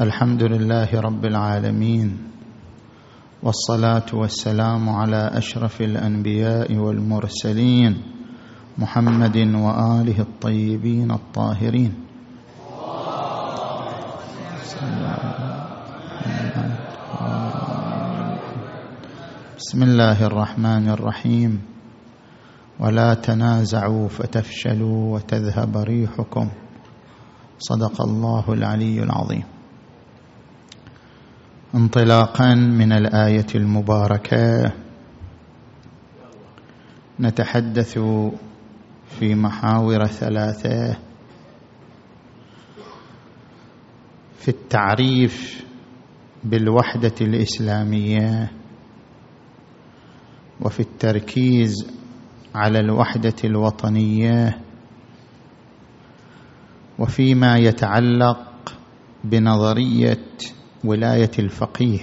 الحمد لله رب العالمين والصلاة والسلام على أشرف الأنبياء والمرسلين محمد وآله الطيبين الطاهرين. بسم الله الرحمن الرحيم. ولا تنازعوا فتفشلوا وتذهب ريحكم. صدق الله العلي العظيم. انطلاقا من الآية المباركة. نتحدث في محاور ثلاثة. في التعريف بالوحدة الإسلامية وفي التركيز على الوحدة الوطنية وفيما يتعلق بنظرية ولاية الفقيه.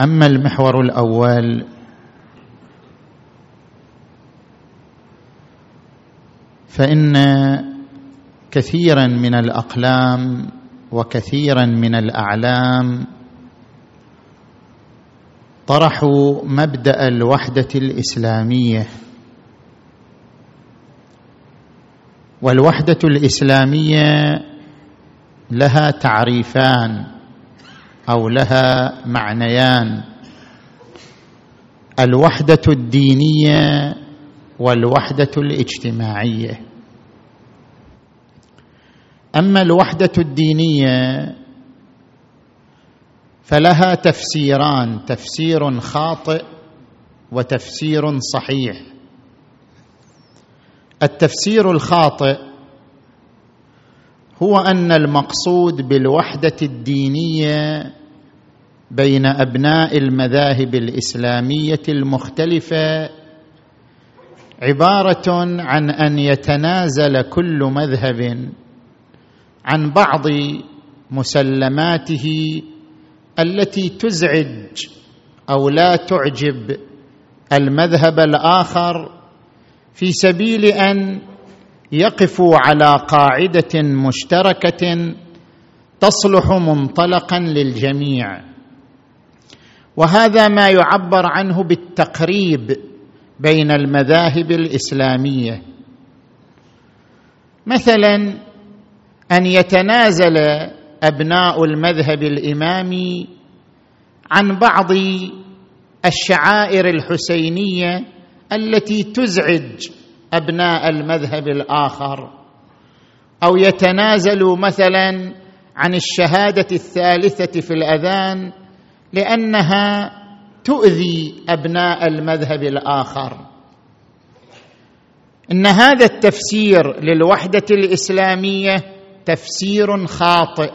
أما المحور الأول فإن كثيرا من الأقلام وكثيرا من الأعلام طرحوا مبدأ الوحدة الإسلامية. والوحدة الإسلامية لها تعريفان أو لها معنيان. الوحدة الدينية والوحدة الاجتماعية. أما الوحدة الدينية فلها تفسيران تفسير خاطئ وتفسير صحيح. التفسير الخاطئ هو أن المقصود بالوحدة الدينية بين أبناء المذاهب الإسلامية المختلفة عبارة عن أن يتنازل كل مذهب عن بعض مسلماته التي تزعج أو لا تعجب المذهب الآخر في سبيل أن يقفوا على قاعدة مشتركة تصلح منطلقا للجميع. وهذا ما يعبر عنه بالتقريب بين المذاهب الإسلامية. مثلا أن يتنازل أبناء المذهب الإمامي عن بعض الشعائر الحسينية التي تزعج أبناء المذهب الآخر أو يتنازلوا مثلا عن الشهادة الثالثة في الأذان لأنها تؤذي أبناء المذهب الآخر. إن هذا التفسير للوحدة الإسلامية تفسير خاطئ.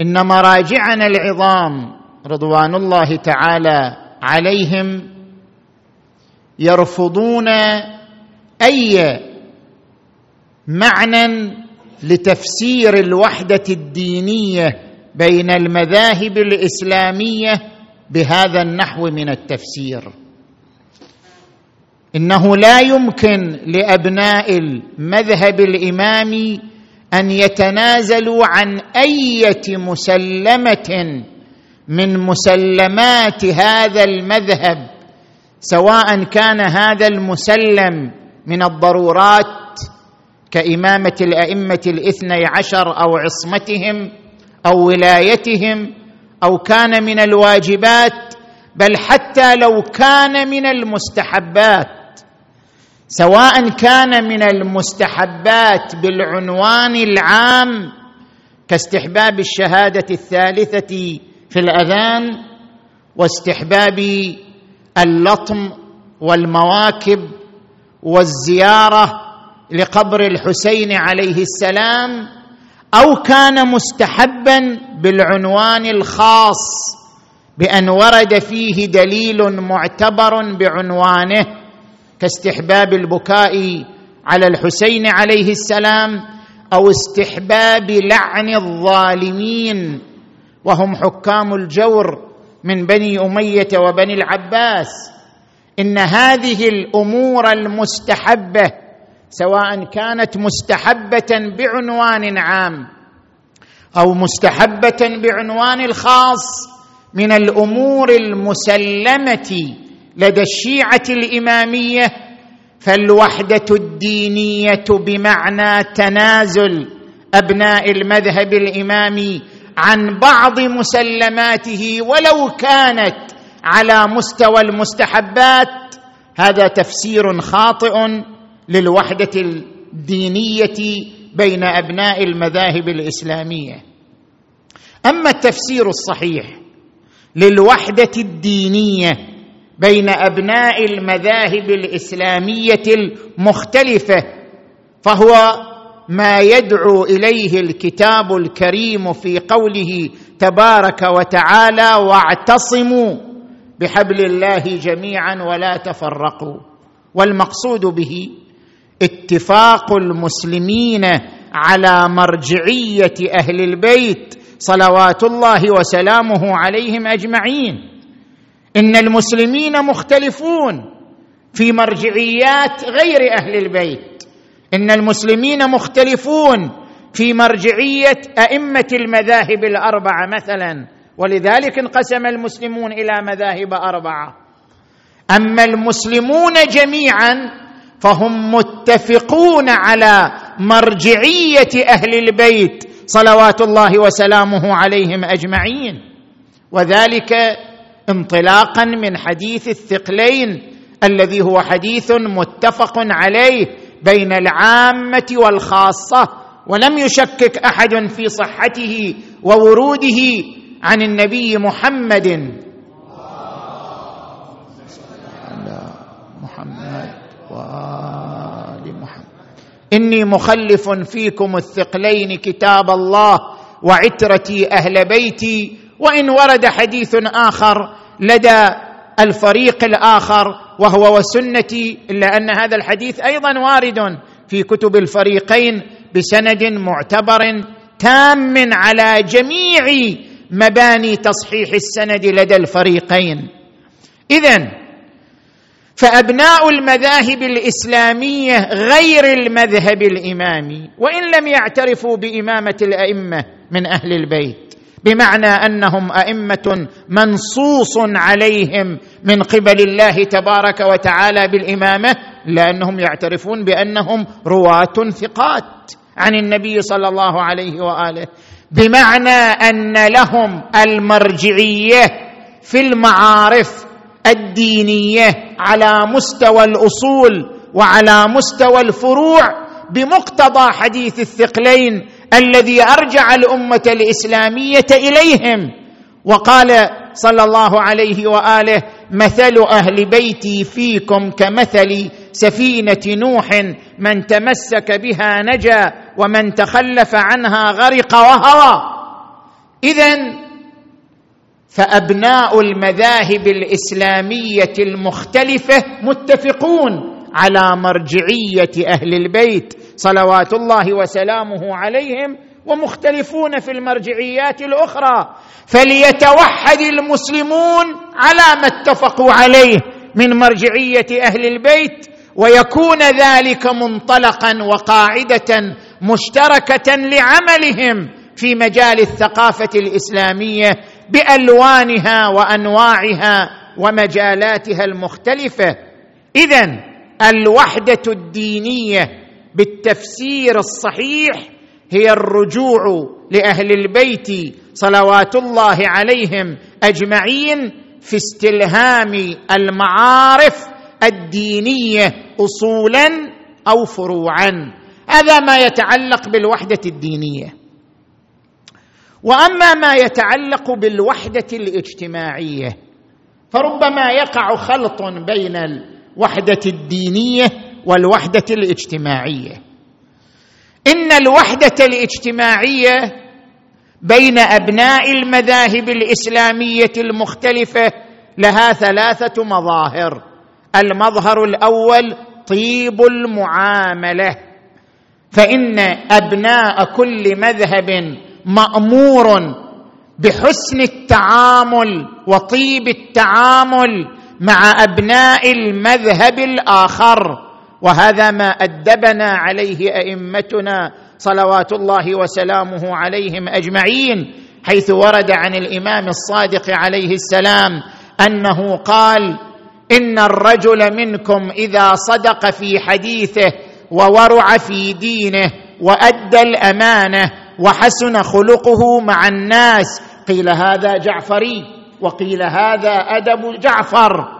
إن مراجعنا العظام رضوان الله تعالى عليهم يرفضون أي معنى لتفسير الوحدة الدينية بين المذاهب الإسلامية بهذا النحو من التفسير. إنه لا يمكن لأبناء المذهب الإمامي أن يتنازلوا عن أية مسلمة من مسلمات هذا المذهب سواء كان هذا المسلم من الضرورات كإمامة الأئمة الاثني عشر أو عصمتهم أو ولايتهم أو كان من الواجبات بل حتى لو كان من المستحبات. سواء كان من المستحبات بالعنوان العام كاستحباب الشهادة الثالثة في الأذان واستحباب اللطم والمواكب والزيارة لقبر الحسين عليه السلام أو كان مستحبا بالعنوان الخاص بأن ورد فيه دليل معتبر بعنوانه كاستحباب البكاء على الحسين عليه السلام أو استحباب لعن الظالمين وهم حكام الجور من بني أمية وبني العباس إن هذه الأمور المستحبة سواء كانت مستحبة بعنوان عام أو مستحبة بعنوان الخاص من الأمور المسلمة لدى الشيعة الإمامية فالوحدة الدينية بمعنى تنازل أبناء المذهب الإمامي عن بعض مسلماته ولو كانت على مستوى المستحبات هذا تفسير خاطئ للوحدة الدينية بين أبناء المذاهب الإسلامية. أما التفسير الصحيح للوحدة الدينية بين أبناء المذاهب الإسلامية المختلفة فهو ما يدعو إليه الكتاب الكريم في قوله تبارك وتعالى واعتصموا بحبل الله جميعا ولا تفرقوا. والمقصود به اتفاق المسلمين على مرجعية أهل البيت صلوات الله وسلامه عليهم أجمعين. إن المسلمين مختلفون في مرجعيات غير أهل البيت. إن المسلمين مختلفون في مرجعية أئمة المذاهب الأربعة مثلا ولذلك انقسم المسلمون إلى مذاهب أربعة. أما المسلمون جميعا فهم متفقون على مرجعية أهل البيت صلوات الله وسلامه عليهم أجمعين. وذلك انطلاقا من حديث الثقلين الذي هو حديث متفق عليه بين العامة والخاصة ولم يشكك أحد في صحته ووروده عن النبي محمد. وآل محمد. إني مخلف فيكم الثقلين كتاب الله وعترتي أهل بيتي وإن ورد حديث آخر لدى الفريق الآخر وهو وسنتي إلا أن هذا الحديث أيضا وارد في كتب الفريقين بسند معتبر تام على جميع مباني تصحيح السند لدى الفريقين. إذن فأبناء المذاهب الإسلامية غير المذهب الإمامي وإن لم يعترفوا بإمامة الأئمة من أهل البيت. بمعنى أنهم أئمة منصوص عليهم من قبل الله تبارك وتعالى بالإمامة لأنهم يعترفون بأنهم رواة ثقات عن النبي صلى الله عليه وآله. بمعنى أن لهم المرجعية في المعارف الدينية على مستوى الأصول وعلى مستوى الفروع بمقتضى حديث الثقلين الذي أرجع الأمة الإسلامية إليهم. وقال صلى الله عليه وآله مثل أهل بيتي فيكم كمثل سفينة نوح من تمسك بها نجا ومن تخلف عنها غرق وهوى اذا فأبناء المذاهب الإسلامية المختلفة متفقون على مرجعية أهل البيت. صلوات الله وسلامه عليهم ومختلفون في المرجعيات الأخرى. فليتوحد المسلمون على ما اتفقوا عليه من مرجعية أهل البيت ويكون ذلك منطلقا وقاعدة مشتركة لعملهم في مجال الثقافة الإسلامية بألوانها وأنواعها ومجالاتها المختلفة. اذا الوحدة الدينية بالتفسير الصحيح هي الرجوع لأهل البيت صلوات الله عليهم أجمعين في استلهام المعارف الدينية اصولا أو فروعا. هذا ما يتعلق بالوحدة الدينية. وأما ما يتعلق بالوحدة الاجتماعية فربما يقع خلط بين الوحدة الدينية والوحدة الاجتماعية. إن الوحدة الاجتماعية بين أبناء المذاهب الإسلامية المختلفة لها ثلاثة مظاهر. المظهر الأول طيب المعاملة. فإن أبناء كل مذهب مأمور بحسن التعامل وطيب التعامل مع أبناء المذهب الآخر. وهذا ما أدبنا عليه أئمتنا صلوات الله وسلامه عليهم أجمعين حيث ورد عن الإمام الصادق عليه السلام أنه قال إن الرجل منكم إذا صدق في حديثه وورع في دينه وأدى الأمانة وحسن خلقه مع الناس قيل هذا جعفري وقيل هذا أدب جعفر.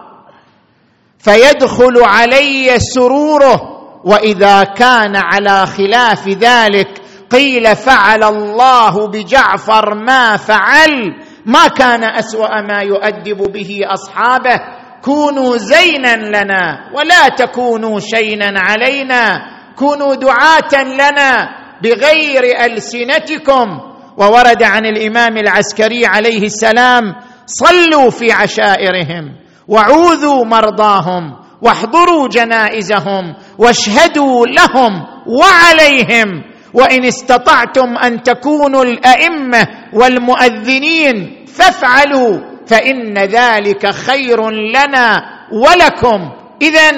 فيدخل علي سروره وإذا كان على خلاف ذلك قيل فعل الله بجعفر ما فعل ما كان أسوأ ما يؤدب به أصحابه. كونوا زينا لنا ولا تكونوا شينا علينا. كونوا دعاة لنا بغير ألسنتكم. وورد عن الإمام العسكري عليه السلام صلوا في عشائرهم. وعوذوا مرضاهم واحضروا جنائزهم واشهدوا لهم وعليهم وإن استطعتم أن تكونوا الأئمة والمؤذنين فافعلوا فإن ذلك خير لنا ولكم. اذا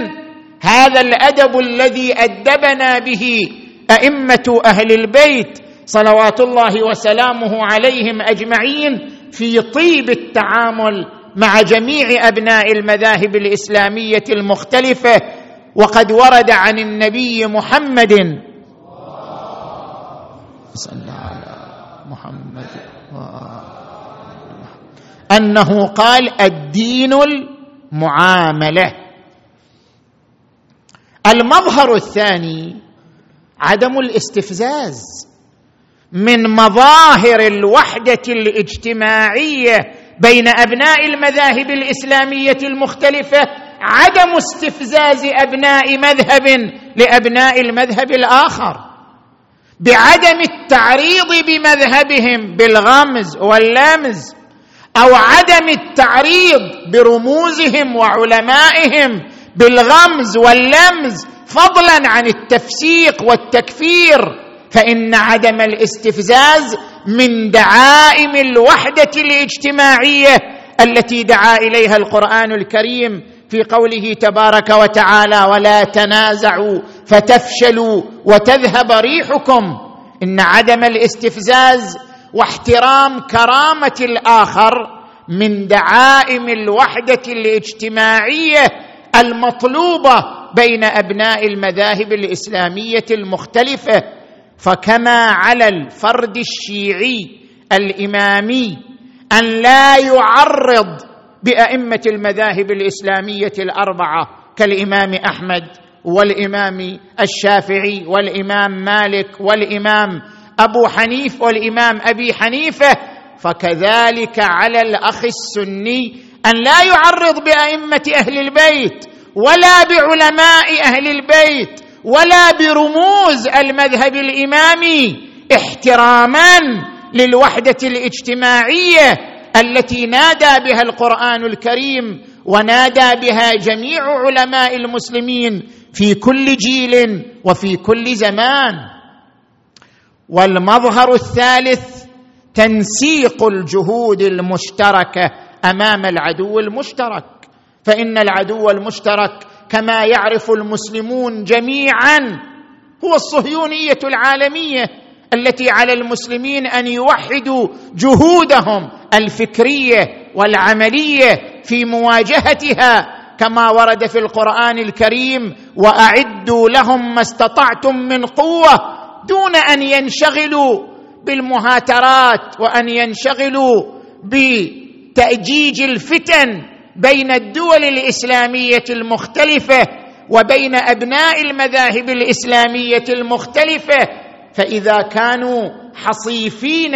هذا الأدب الذي أدبنا به أئمة أهل البيت صلوات الله وسلامه عليهم أجمعين في طيب التعامل مع جميع أبناء المذاهب الإسلامية المختلفة وقد ورد عن النبي محمد. صلى على محمد أنه قال الدين المعاملة. المظهر الثاني عدم الاستفزاز من مظاهر الوحدة الاجتماعية بين أبناء المذاهب الإسلامية المختلفة عدم استفزاز أبناء مذهب لأبناء المذهب الآخر. بعدم التعريض بمذهبهم بالغمز واللمز أو عدم التعريض برموزهم وعلمائهم بالغمز واللمز فضلا عن التفسيق والتكفير فإن عدم الاستفزاز من دعائم الوحدة الاجتماعية التي دعا إليها القرآن الكريم في قوله تبارك وتعالى ولا تنازعوا فتفشلوا وتذهب ريحكم. إن عدم الاستفزاز واحترام كرامة الآخر من دعائم الوحدة الاجتماعية المطلوبة بين أبناء المذاهب الإسلامية المختلفة فكما على الفرد الشيعي الإمامي أن لا يعرض بأئمة المذاهب الإسلامية الأربعة كالإمام أحمد والإمام الشافعي والإمام مالك والإمام أبو حنيف والإمام أبي حنيفة فكذلك على الأخ السني أن لا يعرض بأئمة أهل البيت ولا بعلماء أهل البيت ولا برموز المذهب الإمامي احتراما للوحدة الاجتماعية التي نادى بها القرآن الكريم ونادى بها جميع علماء المسلمين في كل جيل وفي كل زمان. والمظهر الثالث تنسيق الجهود المشتركة أمام العدو المشترك. فإن العدو المشترك كما يعرف المسلمون جميعا هو الصهيونية العالمية التي على المسلمين أن يوحدوا جهودهم الفكرية والعملية في مواجهتها كما ورد في القرآن الكريم وأعدوا لهم ما استطعتم من قوة دون أن ينشغلوا بالمهاترات وأن ينشغلوا بتأجيج الفتن بين الدول الإسلامية المختلفة وبين أبناء المذاهب الإسلامية المختلفة فإذا كانوا حصيفين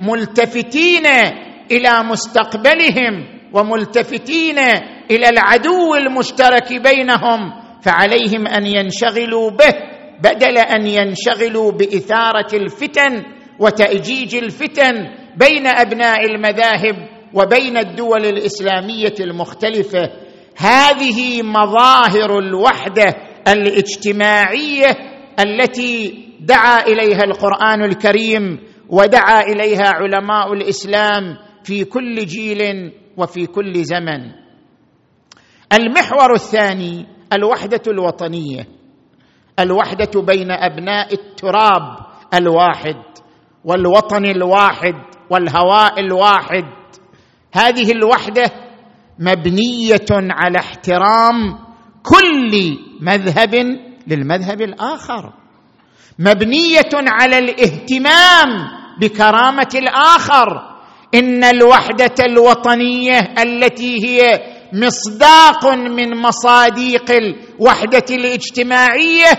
ملتفتين إلى مستقبلهم وملتفتين إلى العدو المشترك بينهم فعليهم أن ينشغلوا به بدل أن ينشغلوا بإثارة الفتن وتأجيج الفتن بين أبناء المذاهب وبين الدول الإسلامية المختلفة هذه مظاهر الوحدة الاجتماعية التي دعا إليها القرآن الكريم ودعا إليها علماء الإسلام في كل جيل وفي كل زمن. المحور الثاني الوحدة الوطنية الوحدة بين أبناء التراب الواحد والوطن الواحد والهواء الواحد هذه الوحدة مبنية على احترام كل مذهب للمذهب الآخر. مبنية على الاهتمام بكرامة الآخر. إن الوحدة الوطنية التي هي مصداق من مصاديق الوحدة الاجتماعية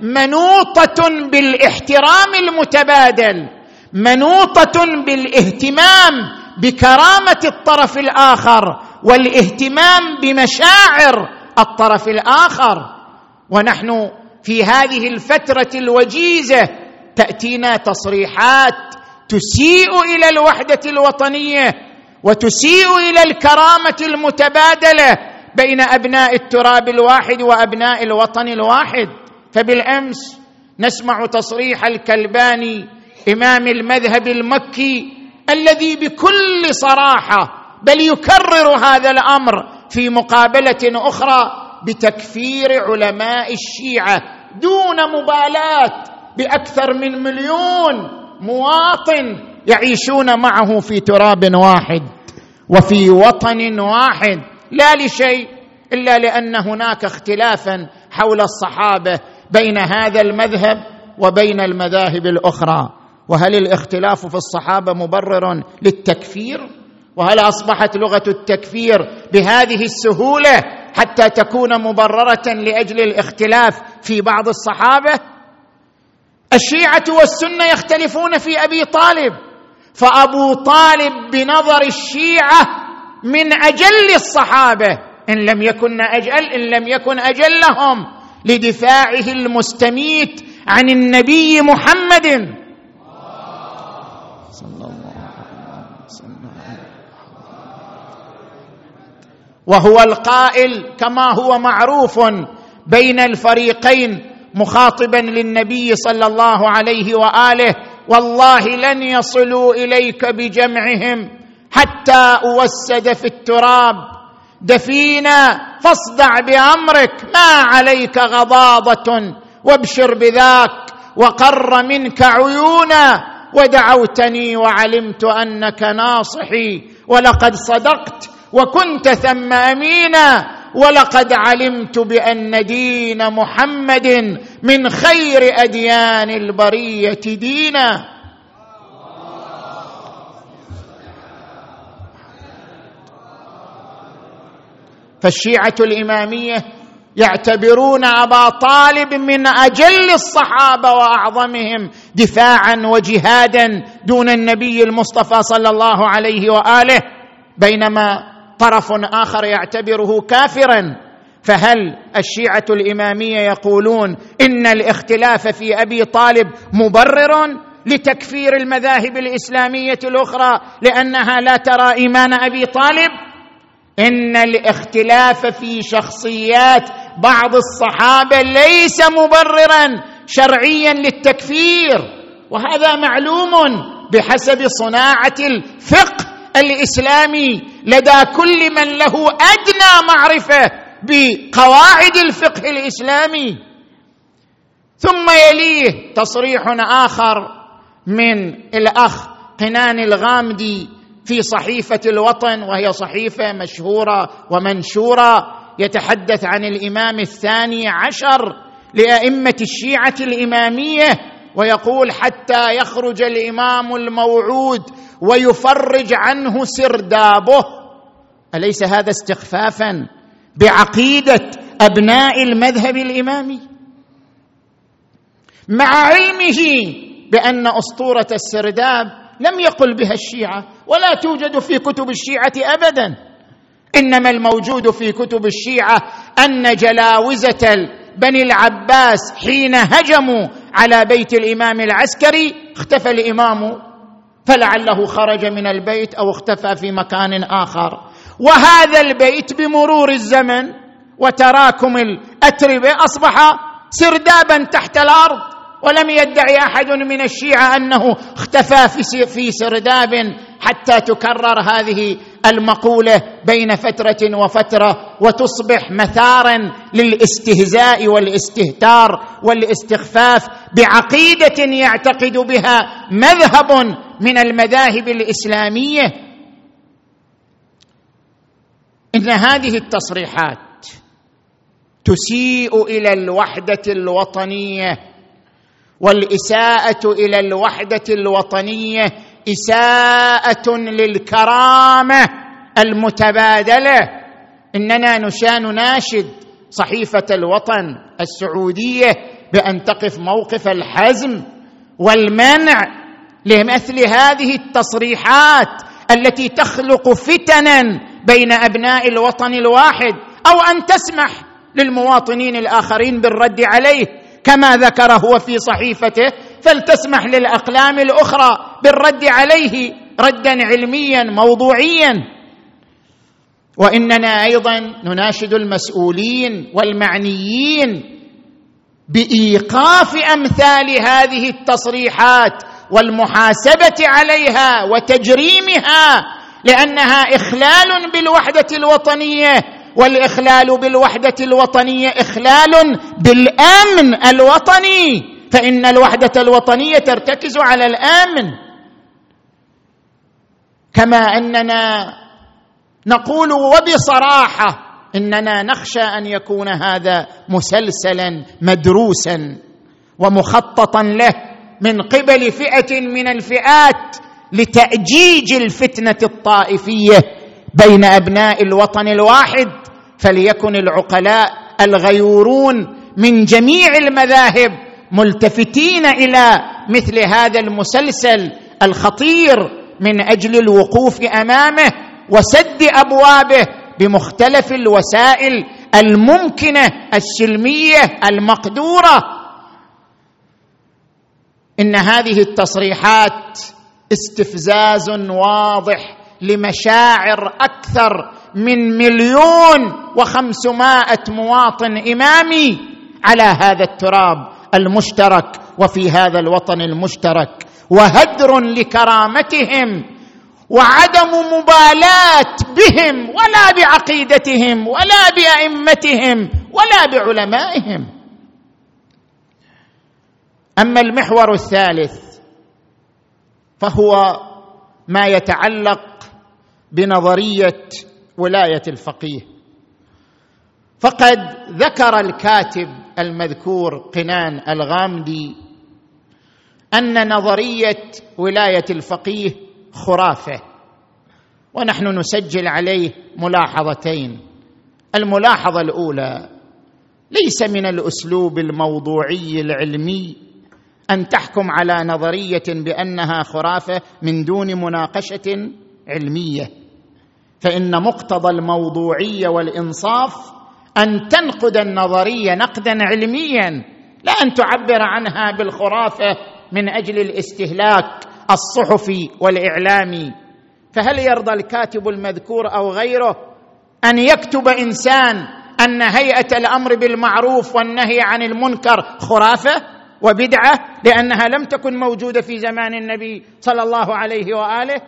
منوطة بالاحترام المتبادل منوطة بالاهتمام بكرامة الطرف الآخر والاهتمام بمشاعر الطرف الآخر. ونحن في هذه الفترة الوجيزة تأتينا تصريحات تسيء إلى الوحدة الوطنية وتسيء إلى الكرامة المتبادلة بين أبناء التراب الواحد وأبناء الوطن الواحد. فبالأمس نسمع تصريح الكلباني إمام المذهب المكي الذي بكل صراحة بل يكرر هذا الأمر في مقابلة أخرى بتكفير علماء الشيعة دون مبالاة بأكثر من مليون مواطن يعيشون معه في تراب واحد وفي وطن واحد لا لشيء إلا لأن هناك اختلافا حول الصحابة بين هذا المذهب وبين المذاهب الأخرى. وهل الاختلاف في الصحابة مبرر للتكفير؟ وهل أصبحت لغة التكفير بهذه السهولة حتى تكون مبررة لأجل الاختلاف في بعض الصحابة؟ الشيعة والسنة يختلفون في أبي طالب فأبو طالب بنظر الشيعة من أجل الصحابة إن لم يكن أجل إن لم يكن أجلهم لدفاعه المستميت عن النبي محمد صلى الله عليه وسلم وهو القائل كما هو معروف بين الفريقين مخاطبا للنبي صلى الله عليه وآله والله لن يصلوا إليك بجمعهم حتى أوسد في التراب. دفينا فاصدع بأمرك ما عليك غضاضة وابشر بذاك وقر منك عيونا ودعوتني وعلمت أنك ناصحي ولقد صدقت وكنت ثم امينا ولقد علمت بأن دين محمد من خير أديان البرية دينا. فالشيعة الإمامية يعتبرون أبا طالب من أجل الصحابة وأعظمهم دفاعا وجهادا دون النبي المصطفى صلى الله عليه وآله بينما طرف آخر يعتبره كافرا. فهل الشيعة الإمامية يقولون إن الاختلاف في أبي طالب مبرر لتكفير المذاهب الإسلامية الأخرى لأنها لا ترى إيمان أبي طالب؟ إن الاختلاف في شخصيات بعض الصحابة ليس مبررا شرعيا للتكفير. وهذا معلوم بحسب صناعة الفقه الإسلامي لدى كل من له أدنى معرفة بقواعد الفقه الإسلامي. ثم يليه تصريح آخر من الأخ قنان الغامدي في صحيفة الوطن وهي صحيفة مشهورة ومنشورة يتحدث عن الإمام الثاني عشر لأئمة الشيعة الإمامية ويقول حتى يخرج الإمام الموعود ويفرج عنه سردابه. أليس هذا استخفافا بعقيدة أبناء المذهب الإمامي؟ مع علمه بأن أسطورة السرداب لم يقل بها الشيعة ولا توجد في كتب الشيعة ابدا. إنما الموجود في كتب الشيعة أن جلاوزة بني العباس حين هجموا على بيت الإمام العسكري اختفى الإمام فلعله خرج من البيت أو اختفى في مكان آخر. وهذا البيت بمرور الزمن وتراكم الاتربه أصبح سردابا تحت الأرض ولم يدعي أحد من الشيعة أنه اختفى في سرداب حتى تكرر هذه المقولة بين فترة وفترة وتصبح مثارا للاستهزاء والاستهتار والاستخفاف بعقيدة يعتقد بها مذهب من المذاهب الإسلامية. إن هذه التصريحات تسيء إلى الوحدة الوطنية والإساءة إلى الوحدة الوطنية إساءة للكرامة المتبادلة. إننا نشان نناشد صحيفة الوطن السعودية بأن تقف موقف الحزم والمنع لمثل هذه التصريحات التي تخلق فتنا بين أبناء الوطن الواحد أو أن تسمح للمواطنين الآخرين بالرد عليه كما ذكر هو في صحيفته فلتسمح للأقلام الأخرى بالرد عليه ردا علميا موضوعيا. وإننا أيضا نناشد المسؤولين والمعنيين بإيقاف أمثال هذه التصريحات والمحاسبة عليها وتجريمها لأنها إخلال بالوحدة الوطنية والإخلال بالوحدة الوطنية إخلال بالأمن الوطني. فإن الوحدة الوطنية ترتكز على الأمن. كما أننا نقول وبصراحة إننا نخشى أن يكون هذا مسلسلا مدروسا ومخططا له من قبل فئة من الفئات لتأجيج الفتنة الطائفية بين أبناء الوطن الواحد فليكن العقلاء الغيورون من جميع المذاهب ملتفتين إلى مثل هذا المسلسل الخطير من أجل الوقوف أمامه وسد أبوابه بمختلف الوسائل الممكنة السلمية المقدورة. إن هذه التصريحات استفزاز واضح لمشاعر أكثر من مليون وخمسمائة مواطن إمامي على هذا التراب المشترك وفي هذا الوطن المشترك. وهدر لكرامتهم وعدم مبالاة بهم ولا بعقيدتهم ولا بأئمتهم ولا بعلمائهم. أما المحور الثالث فهو ما يتعلق بنظرية ولاية الفقيه. فقد ذكر الكاتب المذكور قنان الغامدي أن نظرية ولاية الفقيه خرافة ونحن نسجل عليه ملاحظتين. الملاحظة الأولى ليس من الأسلوب الموضوعي العلمي أن تحكم على نظرية بأنها خرافة من دون مناقشة علمية فإن مقتضى الموضوعيه والإنصاف أن تنقد النظرية نقدا علميا لا أن تعبر عنها بالخرافة من أجل الاستهلاك الصحفي والإعلامي. فهل يرضى الكاتب المذكور أو غيره أن يكتب إنسان أن هيئة الأمر بالمعروف والنهي عن المنكر خرافة وبدعة لأنها لم تكن موجودة في زمان النبي صلى الله عليه وآله؟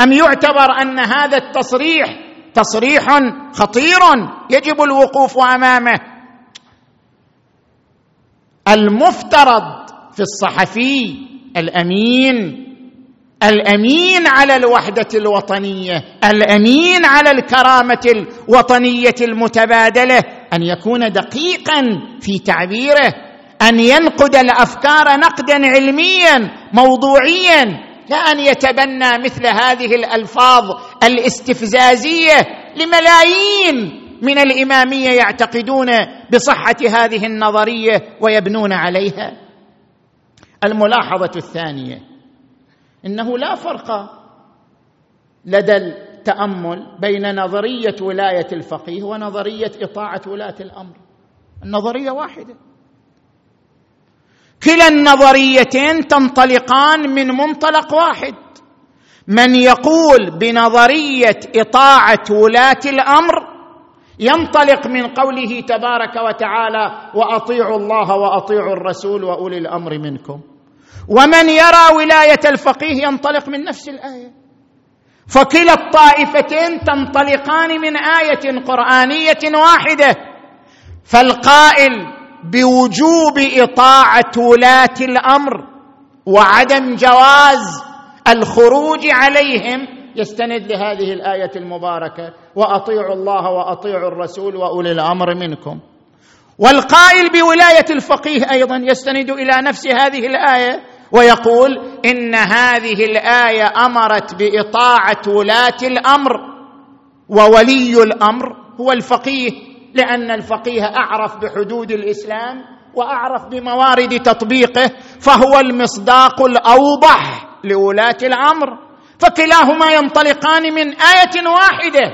أم يعتبر أن هذا التصريح تصريح خطير يجب الوقوف أمامه؟ المفترض في الصحفي الأمين الأمين على الوحدة الوطنية الأمين على الكرامة الوطنية المتبادلة أن يكون دقيقا في تعبيره أن ينقد الأفكار نقدا علميا موضوعيا لا أن يتبنى مثل هذه الألفاظ الاستفزازية لملايين من الإمامية يعتقدون بصحة هذه النظرية ويبنون عليها. الملاحظة الثانية. إنه لا فرق لدى التأمل بين نظرية ولاية الفقيه ونظرية إطاعة ولاة الأمر. النظرية واحدة. كلا النظريتين تنطلقان من منطلق واحد. من يقول بنظرية إطاعة ولاة الأمر ينطلق من قوله تبارك وتعالى وأطيعوا الله وأطيعوا الرسول وأولي الأمر منكم. ومن يرى ولاية الفقيه ينطلق من نفس الآية. فكلا الطائفتين تنطلقان من آية قرآنية واحدة. فالقائل بوجوب إطاعة ولاة الأمر وعدم جواز الخروج عليهم يستند لهذه الآية المباركة وأطيعوا الله وأطيعوا الرسول وأولي الأمر منكم. والقائل بولاية الفقيه أيضا يستند إلى نفس هذه الآية ويقول إن هذه الآية أمرت بإطاعة ولاة الأمر وولي الأمر هو الفقيه لأن الفقيه أعرف بحدود الإسلام وأعرف بموارد تطبيقه فهو المصداق الأوضح لولاة الأمر. فكلاهما ينطلقان من آية واحدة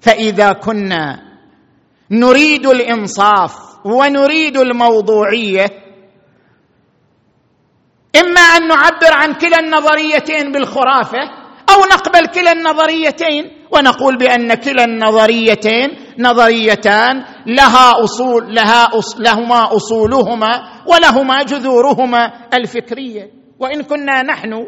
فإذا كنا نريد الإنصاف ونريد الموضوعية إما أن نعبر عن كلا النظريتين بالخرافة أو نقبل كلا النظريتين ونقول بأن كلا النظريتين نظريتان لها أصول لها أص لهما أصولهما ولهما جذورهما الفكرية. وإن كنا نحن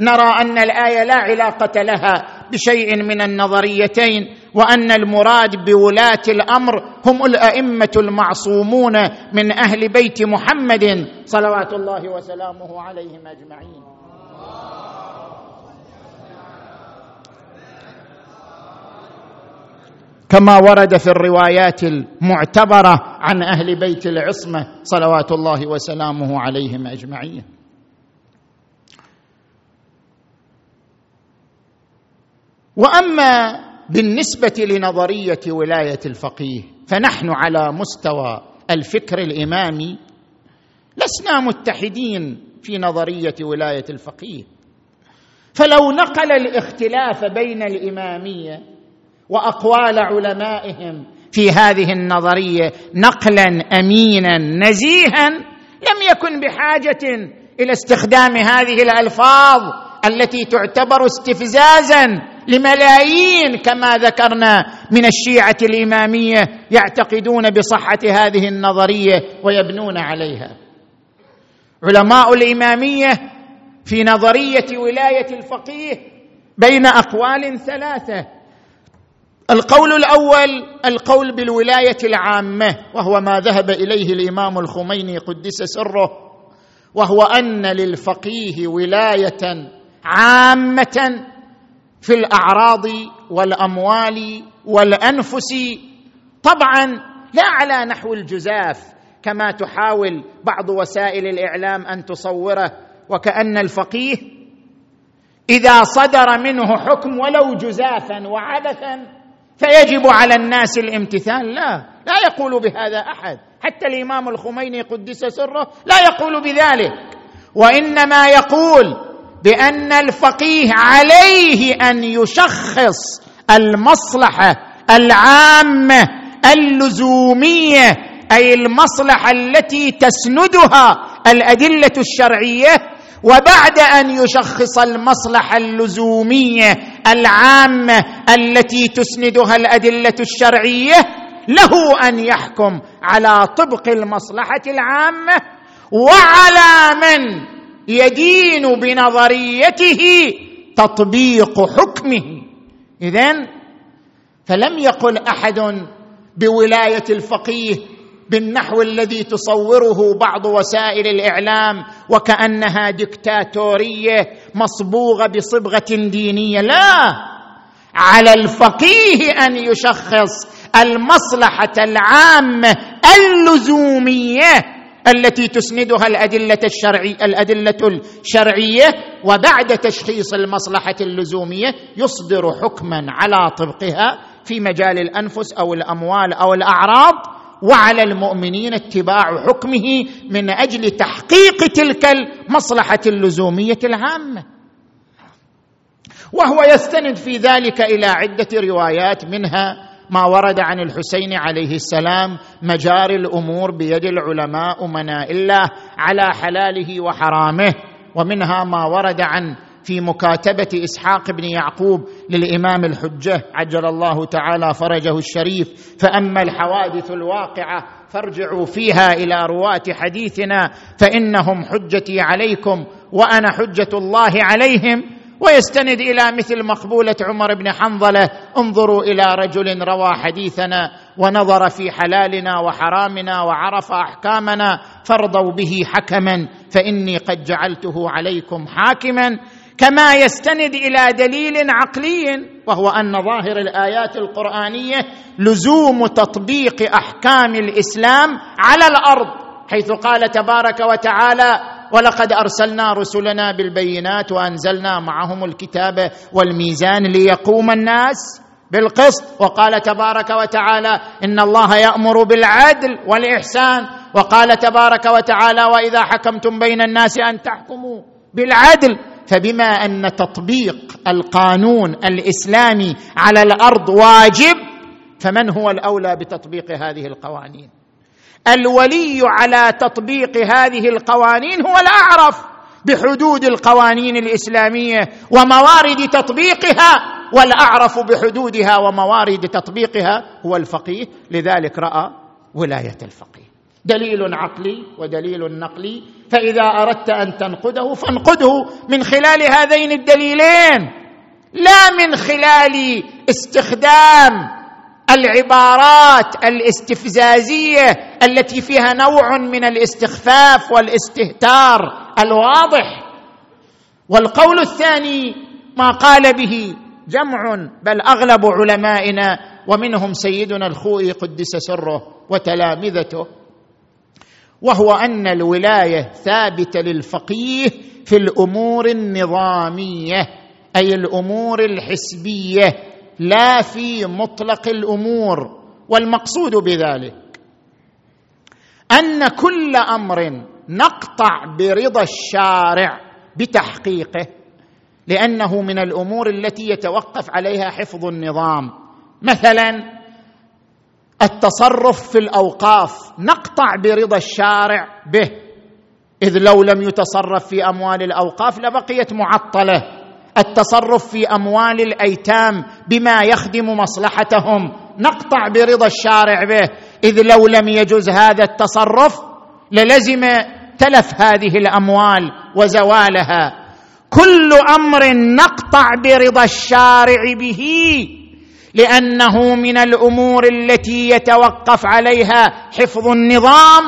نرى أن الآية لا علاقة لها بشيء من النظريتين وأن المراد بولاة الأمر هم الأئمة المعصومون من أهل بيت محمد صلوات الله وسلامه عليهم أجمعين. كما ورد في الروايات المعتبرة عن أهل بيت العصمة صلوات الله وسلامه عليهم أجمعين. وأما بالنسبة لنظرية ولاية الفقيه فنحن على مستوى الفكر الإمامي لسنا متحدين في نظرية ولاية الفقيه. فلو نقل الاختلاف بين الإمامية وأقوال علمائهم في هذه النظرية نقلا امينا نزيها لم يكن بحاجة إلى استخدام هذه الألفاظ التي تعتبر استفزازا لملايين كما ذكرنا من الشيعة الإمامية يعتقدون بصحة هذه النظرية ويبنون عليها. علماء الإمامية في نظرية ولاية الفقيه بين أقوال ثلاثة. القول الأول القول بالولاية العامة وهو ما ذهب إليه الإمام الخميني قدس سره وهو أن للفقيه ولاية عامة في الأعراض والأموال والأنفس. طبعا لا على نحو الجزاف كما تحاول بعض وسائل الإعلام أن تصوره وكأن الفقيه إذا صدر منه حكم ولو جزافا وعبثا فيجب على الناس الامتثال. لا لا يقول بهذا أحد. حتى الإمام الخميني قدس سره لا يقول بذلك. وإنما يقول بأن الفقيه عليه أن يشخص المصلحة العامة اللزومية أي المصلحة التي تسندها الأدلة الشرعية وبعد أن يشخص المصلحة اللزومية العامة التي تسندها الأدلة الشرعية له أن يحكم على طبق المصلحة العامة وعلى من يدين بنظريته تطبيق حكمه. إذن فلم يقل أحد بولاية الفقيه بالنحو الذي تصوره بعض وسائل الإعلام وكأنها دكتاتورية مصبوغة بصبغة دينية. لا على الفقيه أن يشخص المصلحة العامة اللزومية التي تسندها الأدلة الشرعي الأدلة الشرعية وبعد تشخيص المصلحة اللزومية يصدر حكما على طبقها في مجال الأنفس أو الأموال أو الأعراض وعلى المؤمنين اتباع حكمه من أجل تحقيق تلك المصلحة اللزومية العامة. وهو يستند في ذلك إلى عدة روايات منها ما ورد عن الحسين عليه السلام مجاري الأمور بيد العلماء امناء الله على حلاله وحرامه. ومنها ما ورد عن في مكاتبة إسحاق بن يعقوب للإمام الحجة عجل الله تعالى فرجه الشريف. فأما الحوادث الواقعة فارجعوا فيها إلى رواة حديثنا فإنهم حجتي عليكم وأنا حجة الله عليهم. ويستند إلى مثل مقبولة عمر بن حنظلة انظروا إلى رجل روى حديثنا ونظر في حلالنا وحرامنا وعرف أحكامنا فارضوا به حكما فإني قد جعلته عليكم حاكما. كما يستند إلى دليل عقلي وهو أن ظاهر الآيات القرآنية لزوم تطبيق أحكام الإسلام على الأرض حيث قال تبارك وتعالى ولقد أرسلنا رسلنا بالبينات وأنزلنا معهم الكتاب والميزان ليقوم الناس بالقسط. وقال تبارك وتعالى إن الله يأمر بالعدل والإحسان. وقال تبارك وتعالى وإذا حكمتم بين الناس أن تحكموا بالعدل فبما أن تطبيق القانون الإسلامي على الأرض واجب فمن هو الأولى بتطبيق هذه القوانين؟ الولي على تطبيق هذه القوانين هو الأعرف بحدود القوانين الإسلامية وموارد تطبيقها والأعرف بحدودها وموارد تطبيقها هو الفقيه لذلك رأى ولاية الفقيه. دليل عقلي ودليل نقلي فإذا أردت أن تنقده فانقده من خلال هذين الدليلين. لا من خلال استخدام العبارات الاستفزازية التي فيها نوع من الاستخفاف والاستهتار الواضح. والقول الثاني ما قال به جمع بل أغلب علمائنا ومنهم سيدنا الخوئي قدس سره وتلامذته وهو أن الولاية ثابتة للفقيه في الأمور النظامية أي الأمور الحسبية لا في مطلق الأمور والمقصود بذلك أن كل أمر نقطع برضا الشارع بتحقيقه لأنه من الأمور التي يتوقف عليها حفظ النظام. مثلا التصرف في الأوقاف نقطع برضا الشارع به إذ لو لم يتصرف في أموال الأوقاف لبقيت معطلة. التصرف في أموال الأيتام بما يخدم مصلحتهم نقطع برضا الشارع به. إذ لو لم يجز هذا التصرف للزم تلف هذه الأموال وزوالها. كل أمر نقطع برضا الشارع به لأنه من الأمور التي يتوقف عليها حفظ النظام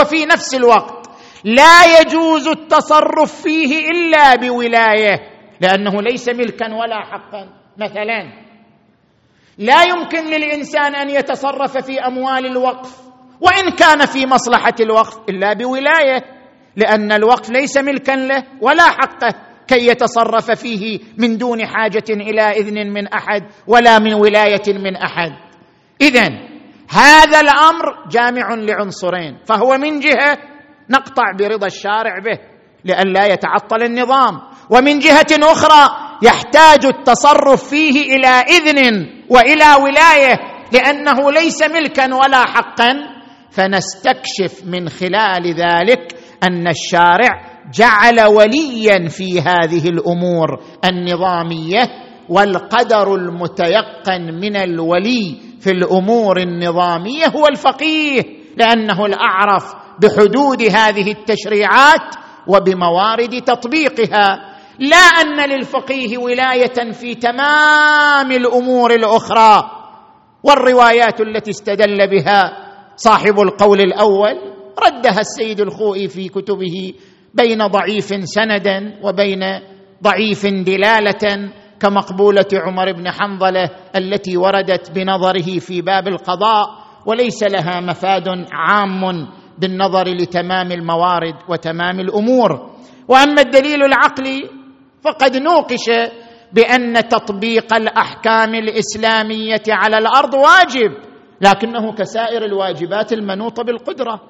وفي نفس الوقت لا يجوز التصرف فيه إلا بولاية لأنه ليس ملكا ولا حقا. مثلا لا يمكن للإنسان أن يتصرف في أموال الوقف وإن كان في مصلحة الوقف إلا بولاية لأن الوقف ليس ملكا له ولا حقه كي يتصرف فيه من دون حاجة إلى إذن من أحد ولا من ولاية من أحد. اذا هذا الأمر جامع لعنصرين فهو من جهة نقطع برضا الشارع به. لئلا يتعطل النظام. ومن جهة أخرى يحتاج التصرف فيه إلى إذن وإلى ولاية لأنه ليس ملكا ولا حقا. فنستكشف من خلال ذلك أن الشارع جعل وليا في هذه الأمور النظامية والقدر المتيقن من الولي في الأمور النظامية هو الفقيه لأنه الأعرف بحدود هذه التشريعات وبموارد تطبيقها لا أن للفقيه ولاية في تمام الأمور الأخرى. والروايات التي استدل بها صاحب القول الأول ردها السيد الخوئي في كتبه بين ضعيف سندا وبين ضعيف دلالة كمقبولة عمر بن حنظلة التي وردت بنظره في باب القضاء وليس لها مفاد عام. بالنظر لتمام الموارد وتمام الأمور. وأما الدليل العقلي فقد نوقش بأن تطبيق الأحكام الإسلامية على الأرض واجب لكنه كسائر الواجبات المنوطة بالقدرة.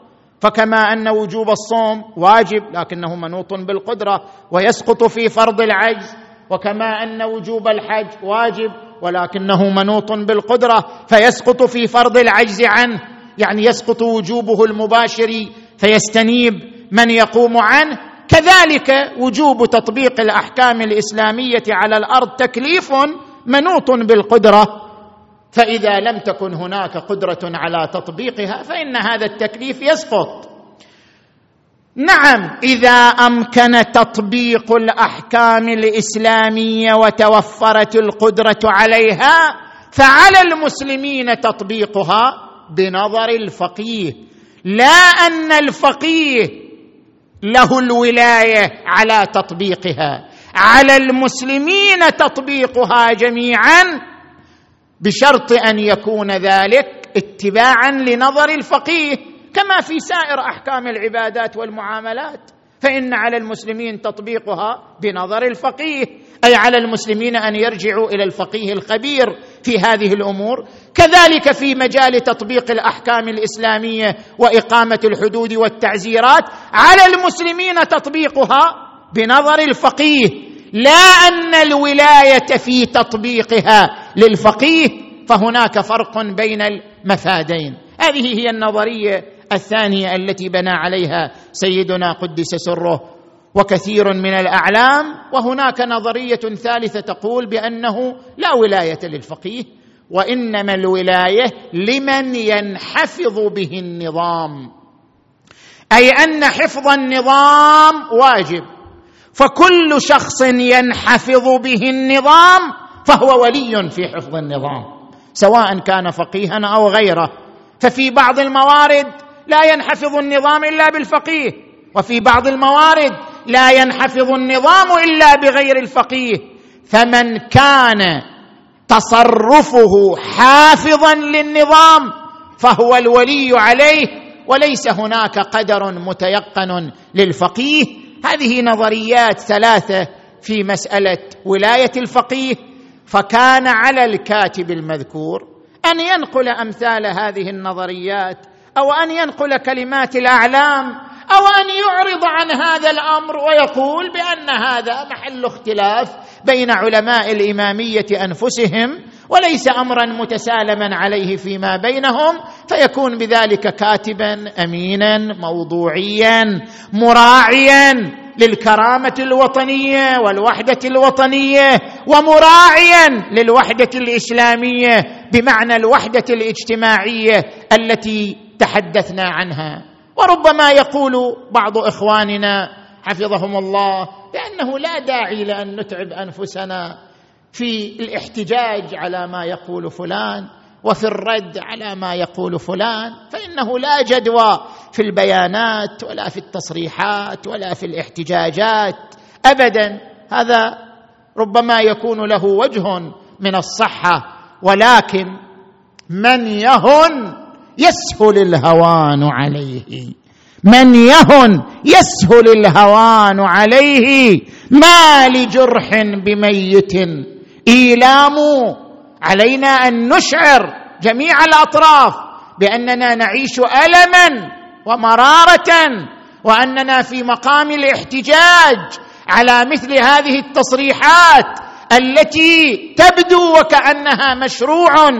فكما أن وجوب الصوم واجب لكنه منوط بالقدرة ويسقط في فرض العجز. وكما أن وجوب الحج واجب ولكنه منوط بالقدرة فيسقط في فرض العجز عنه. يعني يسقط وجوبه المباشر فيستنيب من يقوم عنه. كذلك وجوب تطبيق الأحكام الإسلامية على الأرض تكليف منوط بالقدرة. فإذا لم تكن هناك قدرة على تطبيقها فإن هذا التكليف يسقط. نعم إذا أمكن تطبيق الأحكام الإسلامية وتوفرت القدرة عليها فعلى المسلمين تطبيقها. بنظر الفقيه لا أن الفقيه له الولاية على تطبيقها على المسلمين تطبيقها جميعا بشرط أن يكون ذلك اتباعا لنظر الفقيه كما في سائر أحكام العبادات والمعاملات. فإن على المسلمين تطبيقها بنظر الفقيه أي على المسلمين أن يرجعوا إلى الفقيه الخبير في هذه الأمور كذلك في مجال تطبيق الأحكام الإسلامية وإقامة الحدود والتعزيرات على المسلمين تطبيقها بنظر الفقيه. لا أن الولاية في تطبيقها للفقيه فهناك فرق بين المفادين. هذه هي النظرية الثانية التي بنى عليها سيدنا قدس سره. وكثير من الأعلام وهناك نظرية ثالثة تقول بأنه لا ولاية للفقيه وإنما الولاية لمن ينحفظ به النظام. أي أن حفظ النظام واجب. فكل شخص ينحفظ به النظام فهو ولي في حفظ النظام سواء كان فقيها أو غيره. ففي بعض الموارد لا ينحفظ النظام إلا بالفقيه وفي بعض الموارد لا ينحفظ النظام إلا بغير الفقيه. فمن كان تصرفه حافظا للنظام فهو الولي عليه وليس هناك قدر متيقن للفقيه. هذه نظريات ثلاثة في مسألة ولاية الفقيه. فكان على الكاتب المذكور أن ينقل أمثال هذه النظريات أو أن ينقل كلمات الأعلام أو ان يعرض عن هذا الأمر ويقول بأن هذا محل اختلاف بين علماء الإمامية أنفسهم وليس أمرا متسالما عليه فيما بينهم فيكون بذلك كاتبا أمينا موضوعيا مراعيا للكرامة الوطنية والوحدة الوطنية ومراعيا للوحدة الإسلامية بمعنى الوحدة الاجتماعية التي تحدثنا عنها. وربما يقول بعض إخواننا حفظهم الله بأنه لا داعي لأن نتعب أنفسنا في الاحتجاج على ما يقول فلان وفي الرد على ما يقول فلان فإنه لا جدوى في البيانات ولا في التصريحات ولا في الاحتجاجات ابدا. هذا ربما يكون له وجه من الصحة ولكن من يهن يسهل الهوان عليه. من يهن يسهل الهوان عليه. ما لجرح بميت. إيلام علينا أن نشعر جميع الأطراف بأننا نعيش ألما ومرارة وأننا في مقام الاحتجاج على مثل هذه التصريحات التي تبدو وكأنها مشروع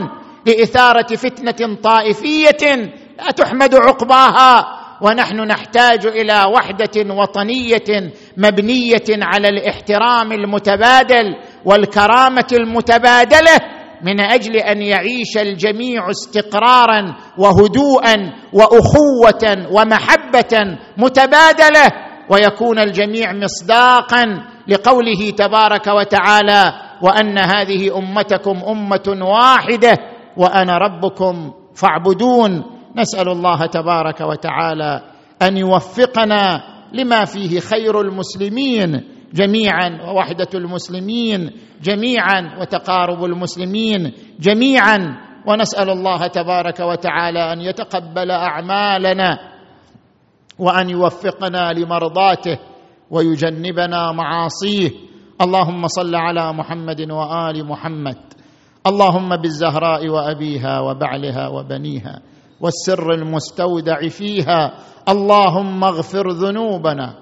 لاثاره فتنة طائفية لا تحمد عقباها ونحن نحتاج إلى وحدة وطنية مبنية على الاحترام المتبادل والكرامة المتبادلة من أجل أن يعيش الجميع استقرارا وهدوءا وأخوة ومحبة متبادلة ويكون الجميع مصداقا لقوله تبارك وتعالى وأن هذه أمتكم أمة واحدة وأنا ربكم فاعبدون. نسأل الله تبارك وتعالى أن يوفقنا لما فيه خير المسلمين جميعا ووحدة المسلمين جميعا وتقارب المسلمين جميعا. ونسأل الله تبارك وتعالى أن يتقبل أعمالنا وأن يوفقنا لمرضاته ويجنبنا معاصيه. اللهم صل على محمد وآل محمد. اللهم بالزهراء وأبيها وبعلها وبنيها والسر المستودع فيها اللهم اغفر ذنوبنا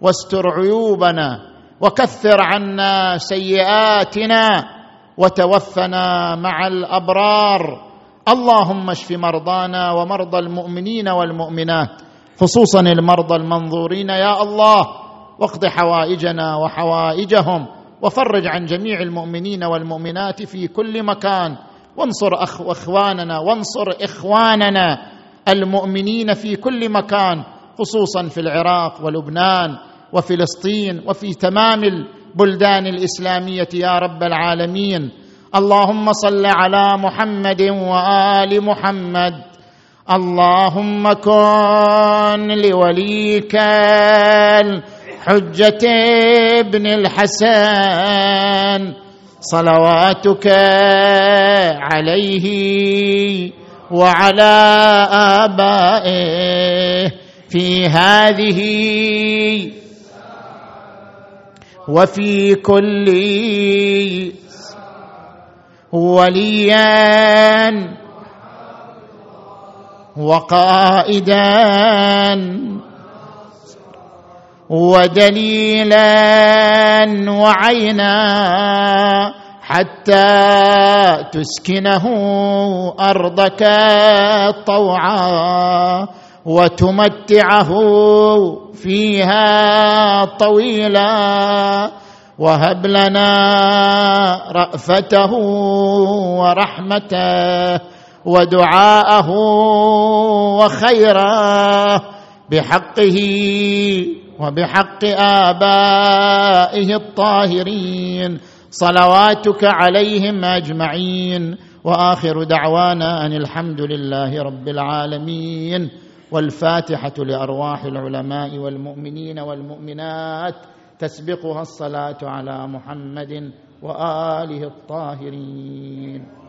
واستر عيوبنا وكثر عنا سيئاتنا وتوفنا مع الأبرار اللهم اشف مرضانا ومرضى المؤمنين والمؤمنات خصوصا المرضى المنظورين يا الله واقض حوائجنا وحوائجهم وفرج عن جميع المؤمنين والمؤمنات في كل مكان. وانصر أخ اخواننا وانصر إخواننا المؤمنين في كل مكان خصوصا في العراق ولبنان وفلسطين وفي تمام البلدان الإسلامية يا رب العالمين. اللهم صل على محمد وآل محمد. اللهم كن لوليك الحجه ابن الحسن صلواتك عليه وعلى آبائه في هذه وفي كل وليا وقائدا ودليلا وعينا حتى تسكنه أرضك طوعا وتمتعه فيها طويلا وهب لنا رأفته ورحمته ودعاءه وخيره بحقه وبحق آبائه الطاهرين صلواتك عليهم أجمعين وآخر دعوانا أن الحمد لله رب العالمين والفاتحة لأرواح العلماء والمؤمنين والمؤمنات تسبقها الصلاة على محمد وآله الطاهرين